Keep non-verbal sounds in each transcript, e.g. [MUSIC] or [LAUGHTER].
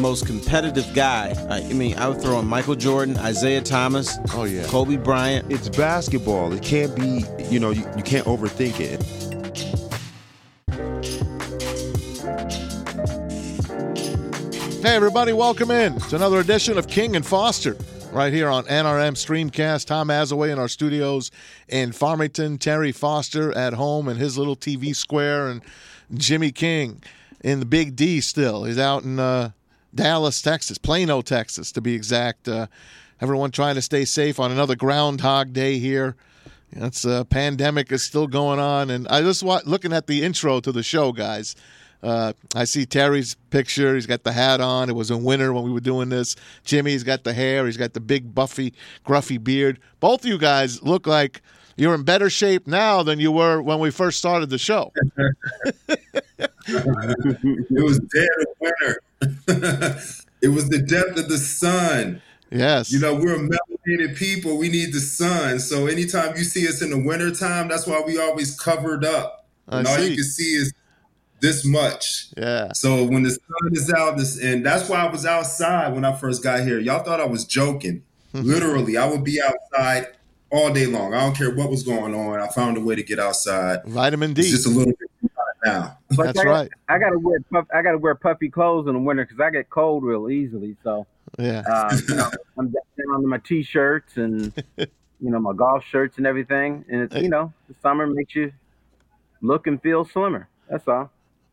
most competitive guy. I, I mean, I would throw in Michael Jordan, Isiah Thomas, Oh yeah. Kobe Bryant. It's basketball. It can't be, you know, you, you can't overthink it. Hey, everybody, welcome in to another edition of King and Foster right here on NRM Streamcast. Tom Mazawey in our studios in Farmington, Terry Foster at home in his little TV square, and Jimmy King in the Big D still. He's out in uh, Dallas, Texas, Plano, Texas, to be exact. Uh, everyone trying to stay safe on another Groundhog Day here. It's uh, pandemic is still going on, and I just wa- looking at the intro to the show, guys. Uh, I see Terry's picture. He's got the hat on. It was in winter when we were doing this. Jimmy's got the hair. He's got the big, buffy, gruffy beard. Both of you guys look like you're in better shape now than you were when we first started the show. [LAUGHS] it was dead of winter. [LAUGHS] it was the depth of the sun. Yes. You know, we're a melanated people. We need the sun. So anytime you see us in the wintertime, that's why we always covered up. I And all see. you can see is this much. Yeah. So when the sun is out, this and that's why I was outside when I first got here. Y'all thought I was joking. Hmm. Literally, I would be outside all day long. I don't care what was going on. I found a way to get outside. Vitamin It's D. just a little bit now. But That's I, got- right. I gotta wear puff, I gotta wear puffy clothes in the winter because I get cold real easily. So Yeah. uh, you [LAUGHS] know, I'm down on my t-shirts and [LAUGHS] you know my golf shirts and everything. And it's you know the summer makes you look and feel slimmer. That's all.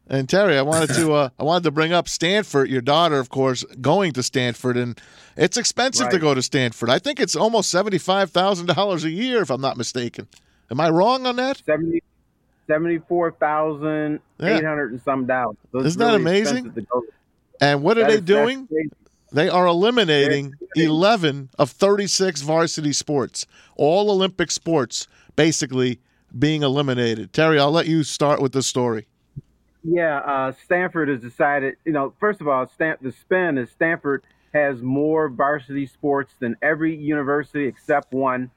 And Terry, I wanted to uh, I wanted to bring up Stanford. Your daughter, of course, going to Stanford, and it's expensive to go to Stanford. I think it's almost seventy five thousand dollars a year, if I'm not mistaken. Am I wrong on that? 70 74,800 and some dollars. So Isn't that amazing? expensive to go. And what are That they is- doing? They are eliminating 11 of 36 varsity sports, all Olympic sports, basically being eliminated. Terry, I'll let you start with the story. Yeah, uh, Stanford has decided. You know, first of all, Stan- the spin is Stanford has more varsity sports than every university except one,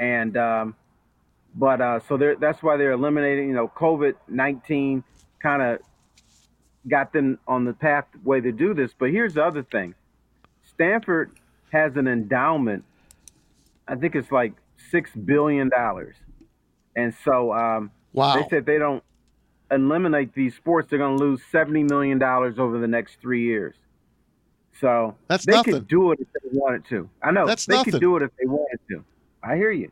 and um, but uh, so they're, that's why they're eliminating. You know, COVID nineteen kind of got them on the pathway to do this. But here's the other thing: Stanford has an endowment. I think it's like six billion dollars, and so um, Wow. they said they don't eliminate these sports, they're going to lose seventy million dollars over the next three years. So That's they nothing. could do it if they wanted to. I know That's they nothing. could do it if they wanted to. I hear you,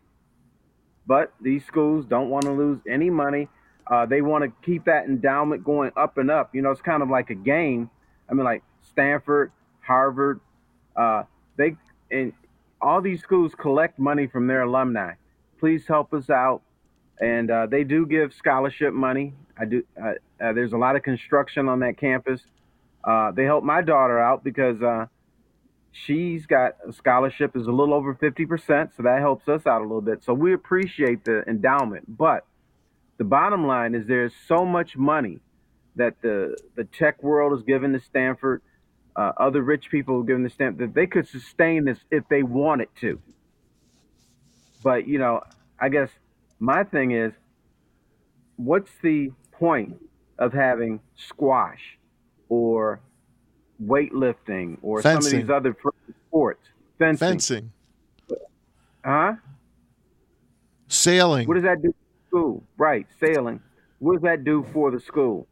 but these schools don't want to lose any money. Uh, they want to keep that endowment going up and up. You know, it's kind of like a game. I mean, like Stanford, Harvard, uh, they and all these schools collect money from their alumni. Please help us out, and uh, they do give scholarship money. I do. Uh, uh, there's a lot of construction on that campus. Uh, they help my daughter out because she's got a scholarship is a little over 50%, so that helps us out a little bit. So we appreciate the endowment, but the bottom line is there's so much money that the the tech world is giving to Stanford, uh, other rich people are giving to Stanford that they could sustain this if they wanted to. But you know, I guess my thing is, what's the point of having squash or weightlifting or some of these other sports? Fencing. Fencing, Huh? sailing. What does that do for the school? Right, sailing. What does that do for the school?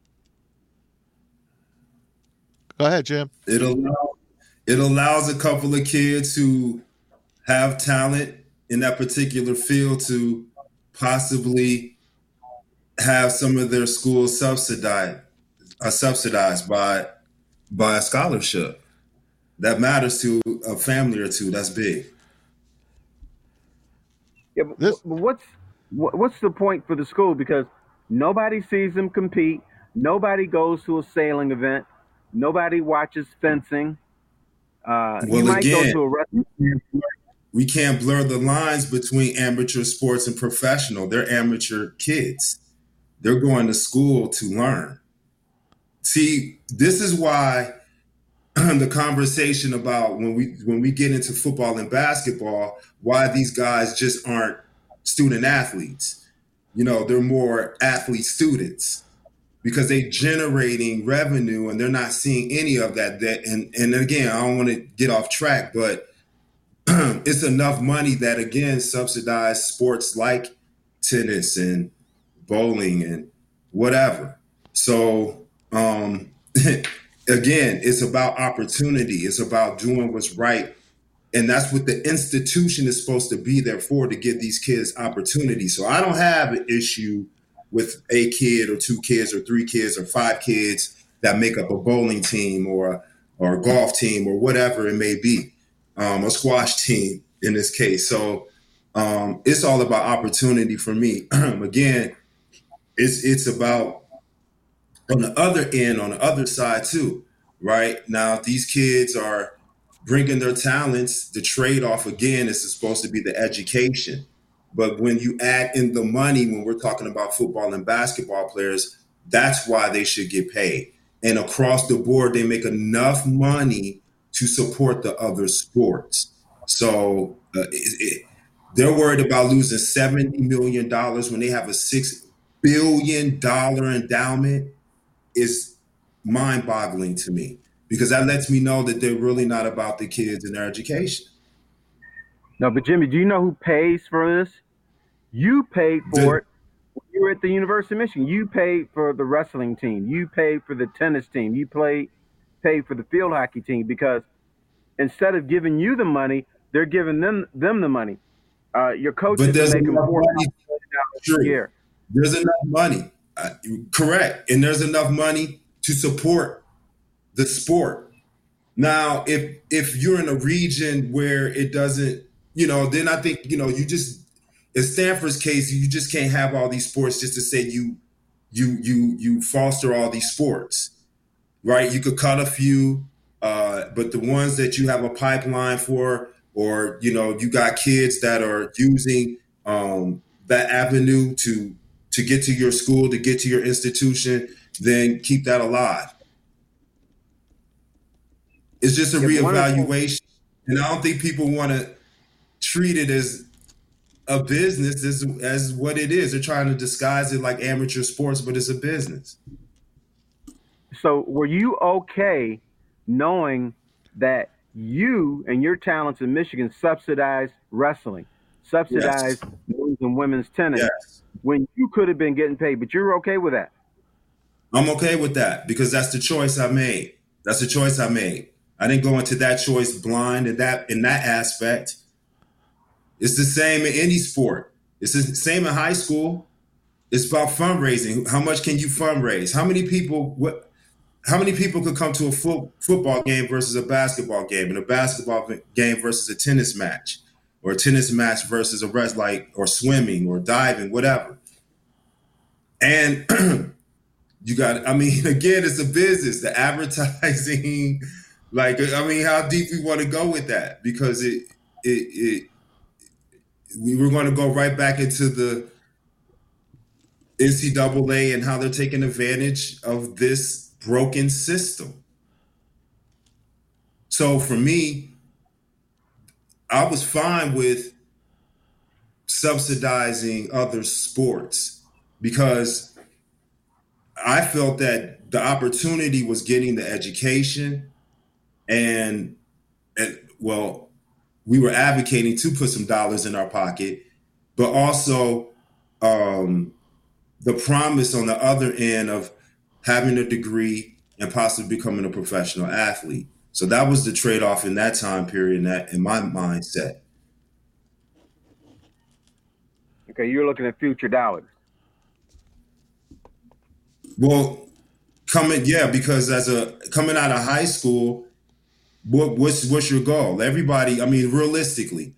Go ahead, Jim. It allows it allows a couple of kids who have talent in that particular field to possibly have some of their schools subsidized uh, subsidized by by a scholarship. That matters to a family or two. That's big. Yeah, but This- what's what's the point for the school? Because nobody sees them compete. Nobody goes to a sailing event. Nobody watches fencing. Uh, you Well, might again- go to a wrestling. we can't blur the lines between amateur sports and professional. They're amateur kids. They're going to school to learn. See, this is why [CLEARS THROAT] the conversation about when we when we get into football and basketball, why these guys just aren't student athletes. You know, they're more athlete students because they're generating revenue and they're not seeing any of that that and and again I don't want to get off track but [CLEARS THROAT] it's enough money that again subsidize sports like tennis and bowling and whatever so um [LAUGHS] again it's about opportunity it's about doing what's right and that's what the institution is supposed to be there for to give these kids opportunity so i don't have an issue with a kid or two kids or three kids or five kids that make up a bowling team or or a golf team or whatever it may be, um, a squash team in this case. So um, it's all about opportunity for me. [CLEARS THROAT] Again, it's it's about on the other end, on the other side too, right? Now these kids are bringing their talents. The trade off again is supposed to be the education. But when you add in the money, when we're talking about football and basketball players, that's why they should get paid. And across the board, they make enough money to support the other sports. So uh, it, it, they're worried about losing $70 million when they have a $6 billion endowment is mind boggling to me because that lets me know that they're really not about the kids and their education. No, but Jimmy, do you know who pays for this? You paid for it you were at the University of Michigan. You paid for the wrestling team. You paid for the tennis team. You played paid for the field hockey team because instead of giving you the money, they're giving them them the money. Uh, your coaches are making more money a year. There's enough money, uh, correct, and there's enough money to support the sport. Now, if if you're in a region where it doesn't, you know, then I think you know you just in Stanford's case, you just can't have all these sports just to say you you you you foster all these sports, right? You could cut a few, uh, but the ones that you have a pipeline for, or you know, you got kids that are using um, that avenue to to get to your school, to get to your institution, then keep that alive. It's just a reevaluation, and I don't think people want to treat it as a business as, as what it is. They're trying to disguise it like amateur sports, but it's a business. So, were you okay knowing that you and your talents in Michigan subsidized wrestling, subsidized yes. men's and women's tennis yes. when you could have been getting paid, but you're okay with that? I'm okay with that because that's the choice I made. That's the choice I made. I didn't go into that choice blind in that in that aspect. It's the same in any sport. It's the same in high school. It's about fundraising. How much can you fundraise? How many people what how many people could come to a fo- football game versus a basketball game and a basketball game versus a tennis match or a tennis match versus a rest like or swimming or diving whatever and [CLEARS THROAT] you got i mean [LAUGHS] again it's a business the advertising [LAUGHS] like i mean how deep we want to go with that because it it, it we were going to go right back into the NCAA and how they're taking advantage of this broken system. So for me, I was fine with subsidizing other sports because I felt that the opportunity was getting the education and, and well, we were advocating to put some dollars in our pocket, but also um, the promise on the other end of having a degree and possibly becoming a professional athlete. So that was the trade off in that time period, in that in my mindset. Okay, you're looking at future dollars. Well, coming yeah, because as a coming out of high school, what, what's what's your goal? Everybody, I mean, realistically,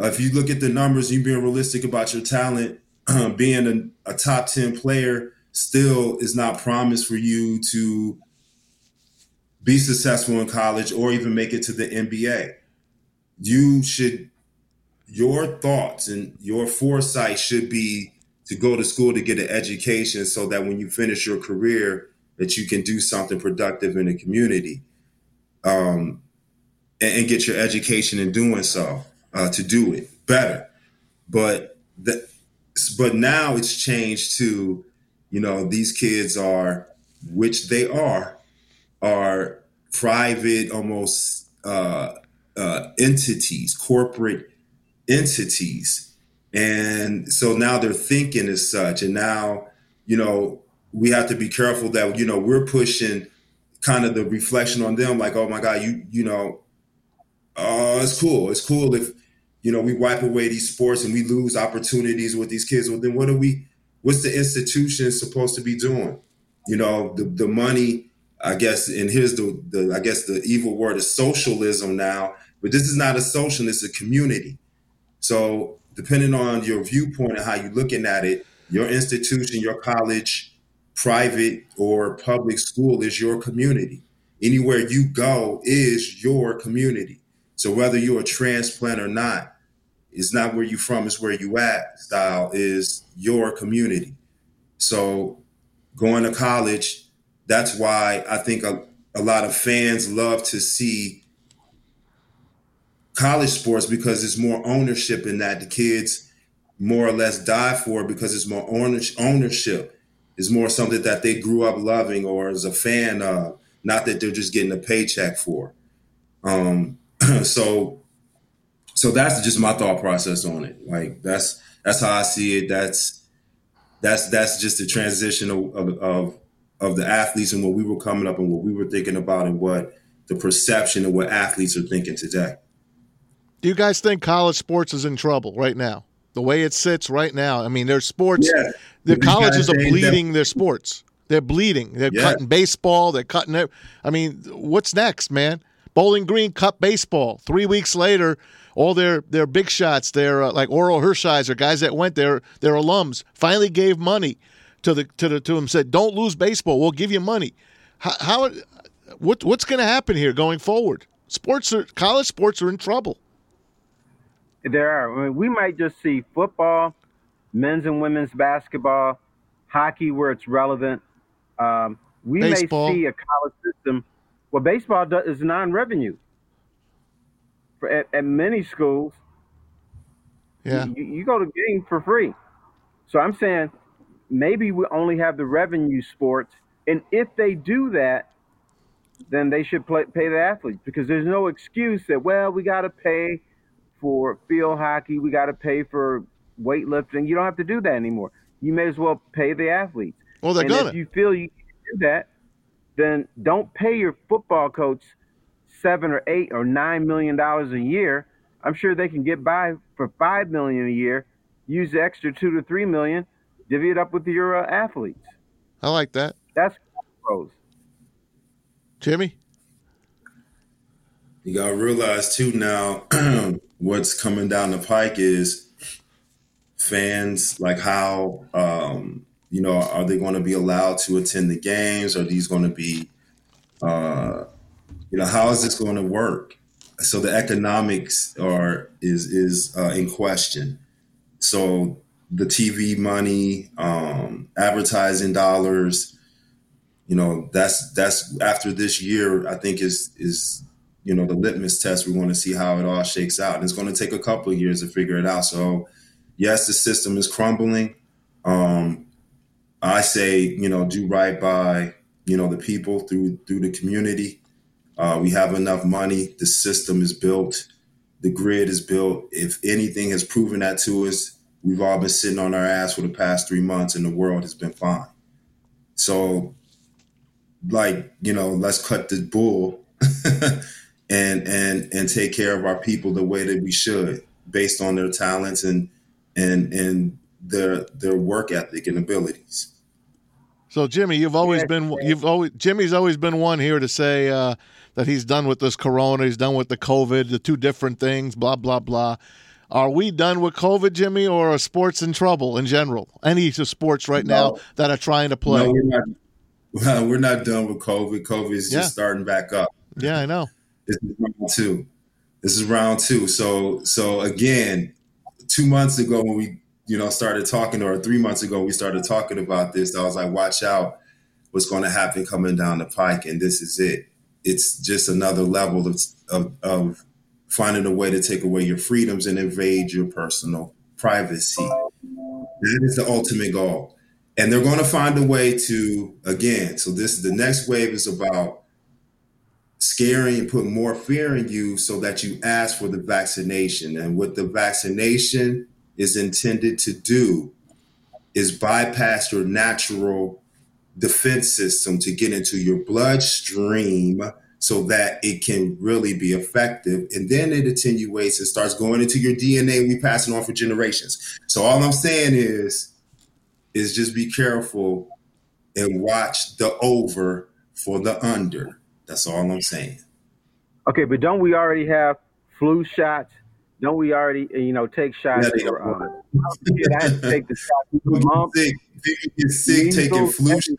uh, if you look at the numbers, you being realistic about your talent, [CLEARS THROAT] being a, a top ten player still is not promised for you to be successful in college or even make it to the NBA. You should your thoughts and your foresight should be to go to school to get an education so that when you finish your career that you can do something productive in the community um, and, and, get your education in doing so uh, to do it better. But the, but now it's changed to, you know, these kids are, which they are, are private, almost uh, uh, entities, corporate entities. And so now they're thinking as such. And now, you know, we have to be careful that, you know, we're pushing kind of the reflection on them like, oh my God, you, you know, oh, it's cool. It's cool if, you know, we wipe away these sports and we lose opportunities with these kids. Well, then what are we, what's the institution supposed to be doing? You know, the, the money, I guess, and here's the, the, I guess the evil word is socialism now, but this is not a social, it's a community. So depending on your viewpoint and how you're looking at it, your institution, your college, private or public school is your community. Anywhere you go is your community. So whether you're a transplant or not, it's not where you from, it's where you at style is your community. So going to college, that's why I think a, a lot of fans love to see college sports because it's more ownership in that. The kids more or less die for because it's more ownership. Is more something that they grew up loving or as a fan of not that they're just getting a paycheck for. Um, [CLEARS THROAT] so so that's just my thought process on it. Like that's that's how i see it. That's that's that's just the transition of, of of the athletes and what we were coming up and what we were thinking about and what the perception of what athletes are thinking today do you guys think college sports is in trouble right now? The way it sits right now. I mean, their sports, yeah. the colleges are bleeding their sports. They're bleeding. They're yeah. cutting baseball. They're cutting it. I mean, what's next, man? Bowling Green cut baseball. Three weeks later, all their their big shots, their uh, like Orel Hershiser, guys that went there, their alums, finally gave money to the to the to him Said, "Don't lose baseball. We'll give you money." How, how what what's going to happen here going forward? Sports are college sports are in trouble. There are. I mean, we might just see football, men's and women's basketball, hockey where it's relevant. Um, we baseball. may see a college system. Well, baseball does, is non-revenue for at, at many schools. Yeah, you, you go to games for free. So I'm saying maybe we only have the revenue sports, and if they do that, then they should play, pay the athletes because there's no excuse that well we got to pay for field hockey, we got to pay for weightlifting. You don't have to do that anymore. You may as well pay the athletes. Well, they're and gonna. If you feel you can do that, then don't pay your football coach seven or eight or nine million dollars a year. I'm sure they can get by for five million a year. Use the extra two to three million, divvy it up with your uh, athletes. I like that. That's pros. Jimmy, you gotta realize too now. [CLEARS THROAT] what's coming down the pike is fans like how um, you know are they going to be allowed to attend the games are these going to be uh, you know how is this going to work so the economics are is is uh, in question so the tv money um, advertising dollars you know that's that's after this year i think is is you know the litmus test. We want to see how it all shakes out, and it's going to take a couple of years to figure it out. So, yes, the system is crumbling. Um, I say, you know, do right by you know the people through through the community. Uh, we have enough money. The system is built. The grid is built. If anything has proven that to us, we've all been sitting on our ass for the past three months, and the world has been fine. So, like you know, let's cut the bull [LAUGHS] and and and take care of our people the way that we should based on their talents and and and their their work ethic and abilities. So jimmy you've always yeah, been you've always jimmy's always been one here to say uh, that he's done with this corona he's done with the covid the two different things blah blah blah are we done with covid jimmy or are sports in trouble in general any sports right no. now that are trying to play no, we're not well, we're not done with covid covid is just starting back up yeah i know this is round two. This is round two. So so again, two months ago when we you know started talking, or three months ago we started talking about this, I was like, watch out, what's going to happen coming down the pike, and this is it. It's just another level of, of, of finding a way to take away your freedoms and invade your personal privacy. That is the ultimate goal. and they're going to find a way to again. So this the next wave is about scaring and putting more fear in you so that you ask for the vaccination. And what the vaccination is intended to do is bypass your natural defense system to get into your bloodstream so that it can really be effective. And then it attenuates and starts going into your DNA. We pass it on for generations. So all I'm saying is, is just be careful and watch the over for the under. That's all I'm saying. Okay, but don't we already have flu shots? Don't we already, you know, take shots? Yeah, they for, are. um, I had to take the shot for People mumps. get sick, people get sick taking flu shot.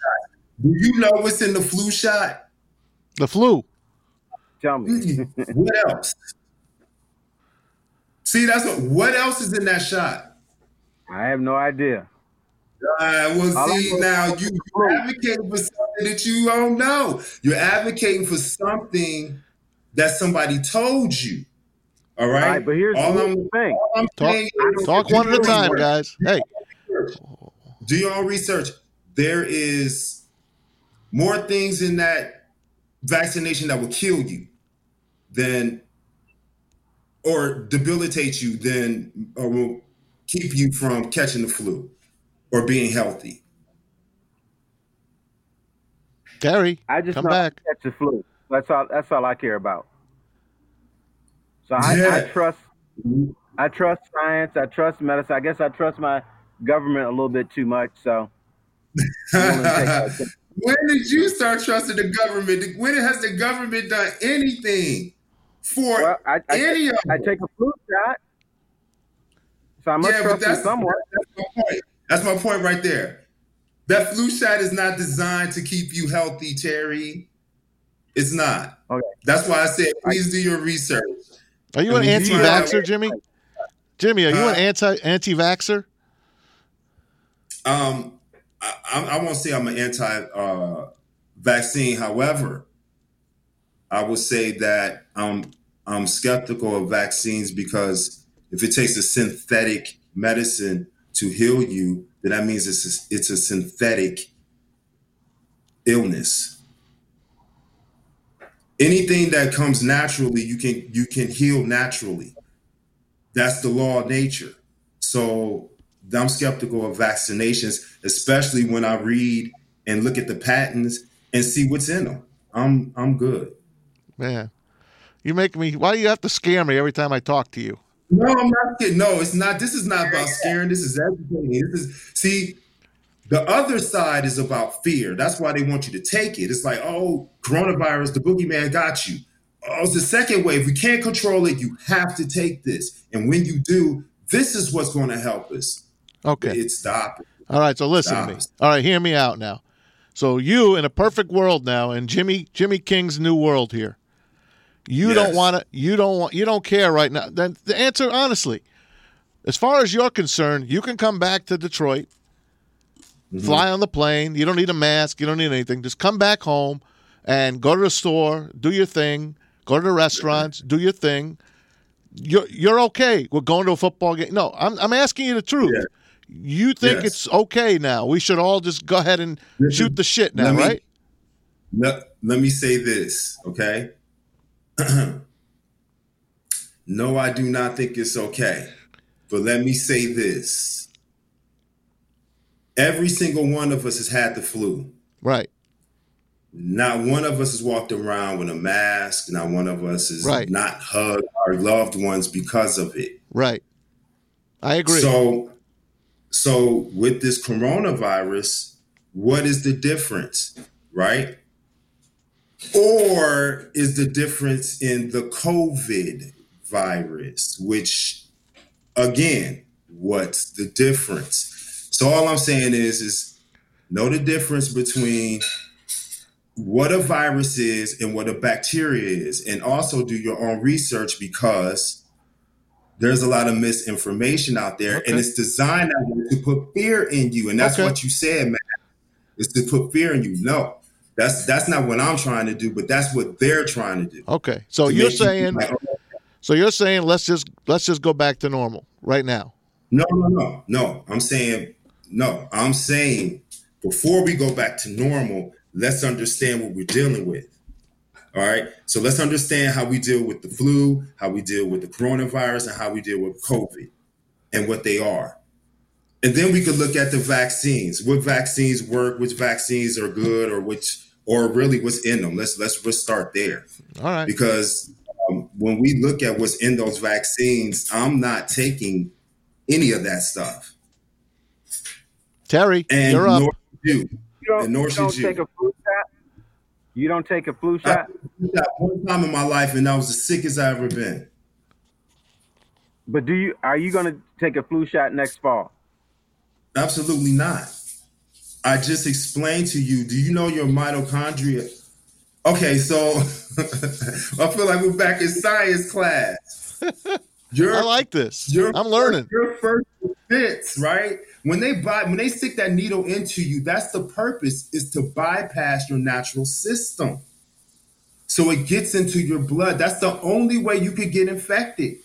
Do you know what's in the flu shot? The flu. Tell me. what else? See, that's what. What else is in that shot? I have no idea. Uh, well, All I see, now you, you're advocating for something that you don't know. You're advocating for something that somebody told you. All All right. right, but here's, all here's I'm, the thing. all I'm Talk- saying Talk one at a time, research. guys. Hey, Do your own research. There is more things in that vaccination that will kill you then or debilitate you then or will keep you from catching the flu or being healthy. Gary, I just come back. Catch the flu. That's all. That's all I care about. So I, I trust. I trust science. I trust medicine. I guess I trust my government a little bit too much. So [LAUGHS] willing to take that. when did you start trusting the government? When has the government done anything for well, I, I, any of I them? take a flu shot, so I must yeah, but trust them that's, somewhat. that's my point. That's my point right there. That flu shot is not designed to keep you healthy, Terry. It's not. Okay. That's why I said please do your research. Are you I an mean, you anti-vaxxer, have- Jimmy? Jimmy, are you Huh? an anti anti-vaxxer? Um, I, I won't say I'm an anti-vaccine. Uh, However, I would say that I'm I'm skeptical of vaccines because if it takes a synthetic medicine to heal you, then that means it's a, it's a synthetic illness. Anything that comes naturally, you can you can heal naturally. That's the law of nature. So I'm skeptical of vaccinations, especially when I read and look at the patents and see what's in them. I'm I'm good. Man, you make me. Why do you have to scare me every time I talk to you? No, I'm not kidding. No, it's not. This is not about scaring. This is educating. This is see. The other side is about fear. That's why they want you to take it. It's like, oh, coronavirus, the boogeyman got you. Oh, it's the second wave. We can't control it. You have to take this. And when you do, this is what's going to help us. Okay. It's opposite. All right, so listen to me. All right, hear me out now. So you in a perfect world now, in Jimmy Jimmy King's new world here. You don't want to. You don't want. You don't care right now. Then the answer, honestly, as far as you're concerned, you can come back to Detroit, mm-hmm. fly on the plane. You don't need a mask. You don't need anything. Just come back home and go to the store, do your thing. Go to the restaurants, do your thing. You're you're okay. We're going to a football game. No, I'm I'm asking you the truth. Yeah. You think Yes. it's okay now? We should all just go ahead and Listen, shoot the shit now, let me- right? Let, let me say this, okay? [CLEARS THROAT] no, I do not think it's okay. But let me say this. Every single one of us has had the flu. Right. Not one of us has walked around with a mask. Not one of us has Right. not hugged our loved ones because of it. Right. I agree. So, so with this coronavirus, what is the difference, right? Or is the difference in the COVID virus, which again, what's the difference? So all I'm saying is, is know the difference between what a virus is and what a bacteria is, and also do your own research because there's a lot of misinformation out there, Okay. and it's designed to put fear in you, and that's Okay. what you said, man. Is to put fear in you. No, that's that's not what I'm trying to do, but that's what they're trying to do. okay. So you're saying like, oh, so you're saying let's just let's just go back to normal right now. no, no, no, no. I'm saying no. I'm saying before we go back to normal, let's understand what we're dealing with. All right. So let's understand how we deal with the flu, how we deal with the coronavirus, and how we deal with COVID and what they are. And then we could look at the vaccines. What vaccines work, which vaccines are good, or which or really what's in them. Let's let's let's start there. All right. Because um, when we look at what's in those vaccines, I'm not taking any of that stuff. Terry, And you're up. nor should you. You don't, And nor you don't should you. take a flu shot. You don't take a flu shot, did that one time in my life, and I was the sickest I ever been. but do you? Are you going to take a flu shot next fall? Absolutely not. I just explained to you. Do you know your mitochondria? Okay, so [LAUGHS] I feel like we're back in science class. [LAUGHS] Your I like this. your I'm learning. Your first defense, right? When they buy, when they stick that needle into you, that's the purpose is to bypass your natural system. So it gets into your blood. That's the only way you could get infected.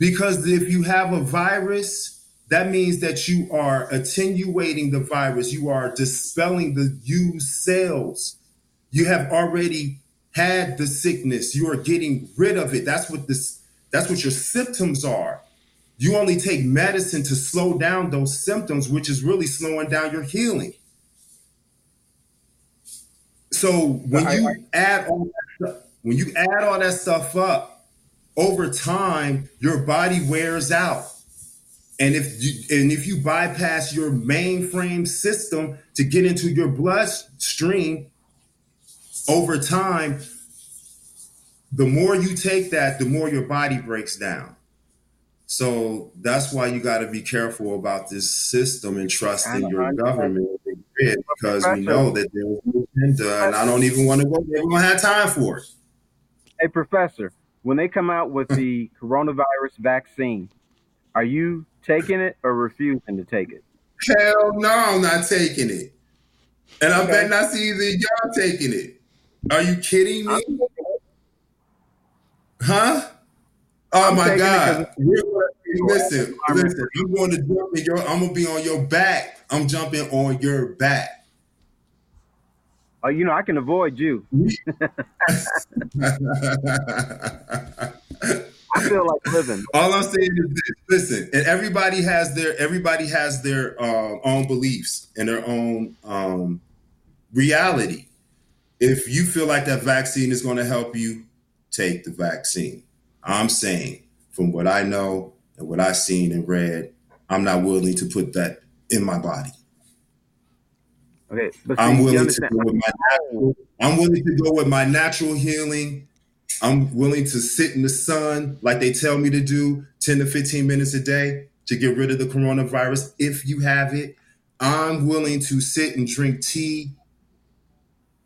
Because if you have a virus, that means that you are attenuating the virus. You are dispelling the used cells. You have already had the sickness. You are getting rid of it. That's what this that's what your symptoms are. You only take medicine to slow down those symptoms, which is really slowing down your healing. So when I- you add all that stuff, when you add all that stuff up, over time your body wears out. And if you and if you bypass your mainframe system to get into your bloodstream, over time, the more you take that, the more your body breaks down. So that's why you got to be careful about this system and trust in your government grid because we know that there's no agenda, and I don't even want to go. We don't have time for it. Hey, professor, when they come out with the [LAUGHS] coronavirus vaccine, are you taking it or refusing to take it? Hell no, I'm not taking it. And I Okay. bet not see either y'all taking it. Are you kidding me? Huh? Oh I'm my God. it We're gonna- listen, listen, I'm going to jump in your I'm gonna be on your back. I'm jumping on your back. Oh, you know, I can avoid you. [LAUGHS] I feel like living. All I'm saying is this, listen, and everybody has their everybody has their uh, own beliefs and their own um, reality. If you feel like that vaccine is going to help you, take the vaccine. I'm saying, from what I know and what I've seen and read, I'm not willing to put that in my body. Okay, but see, I'm willing to go with my natural. I'm willing to go with my natural healing. I'm willing to sit in the sun like they tell me to do, 10 to 15 minutes a day to get rid of the coronavirus if you have it. I'm willing to sit and drink tea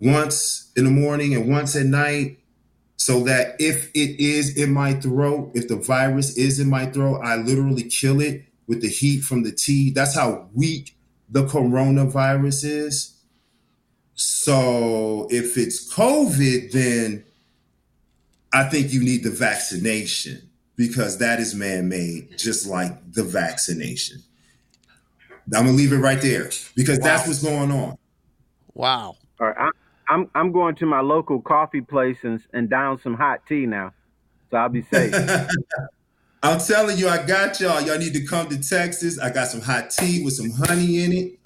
once in the morning and once at night so that if it is in my throat, if the virus is in my throat, I literally kill it with the heat from the tea. That's how weak the coronavirus is. So if it's COVID, then I think you need the vaccination because that is man made, just like the vaccination. I'm gonna leave it right there because that's what's going on. Wow. All right, I, I'm I'm going to my local coffee place and and down some hot tea now, so I'll be safe. [LAUGHS] I'm telling you, I got y'all. Y'all need to come to Texas. I got some hot tea with some honey in it.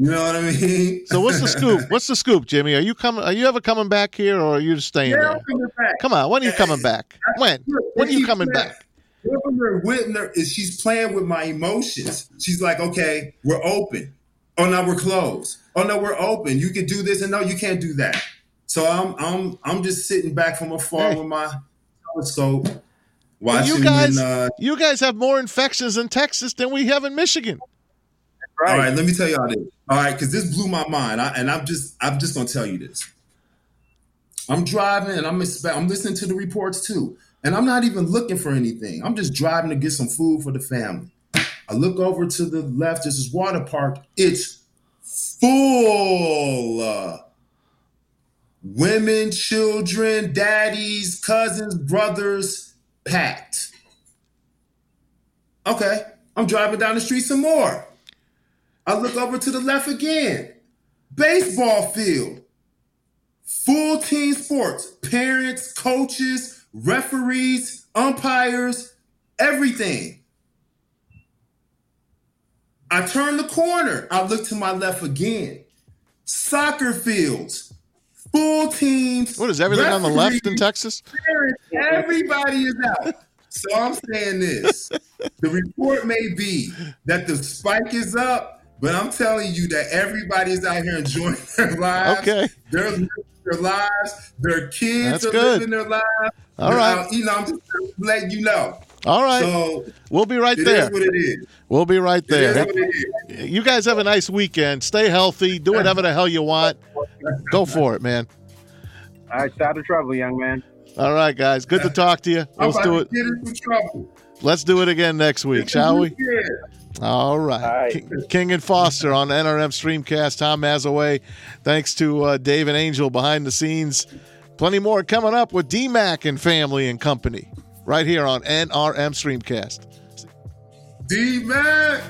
You know what I mean? So what's the [LAUGHS] scoop? What's the scoop, Jimmy? Are you coming? Are you ever coming back here, or are you just staying Yeah, there? I'm coming back. Come on, when are you coming back? When? When are you coming back? Governor Whitmer is she's playing with my emotions. She's like, okay, we're open. Oh no, we're closed. Oh no, we're open. You can do this, and no, you can't do that. So I'm I'm I'm just sitting back from afar Hey. with my telescope, But watching. you guys, when, uh, you guys have more infections in Texas than we have in Michigan. right. All right, let me tell y'all this. All right, because this blew my mind, I, and I'm just I'm just gonna tell you this. I'm driving and I'm expe- I'm listening to the reports too, and I'm not even looking for anything. I'm just driving to get some food for the family. I look over to the left. This water park. It's full. Women, children, daddies, cousins, brothers, packed. Okay, I'm driving down the street some more. I look over to the left again. Baseball field. Full team sports. Parents, coaches, referees, umpires, everything. I turn the corner. I look to my left again. Soccer fields, full teams. What is everything on the left in Texas? Parents, everybody is out. So I'm saying this. The report may be that the spike is up, but I'm telling you that everybody's out here enjoying [LAUGHS] their lives. Okay. They're living their lives. Their kids That's are good. living their lives. All right. out- you know, I'm just letting you know. All right. So we'll be right it is there. what it is. We'll be right It is there. what it is. You guys have a nice weekend. Stay healthy. Do whatever the hell you want. Go for it, man. All right, stay out of trouble, young man. All right, guys. Good to talk to you. I'm Let's about do to it. get into trouble. Let's do it again next week, shall we? All right. All right. King, King and Foster on NRM Streamcast. Tom Mazawey. Thanks to uh, Dave and Angel behind the scenes. Plenty more coming up with DMAC and family and company right here on NRM Streamcast. D Mac.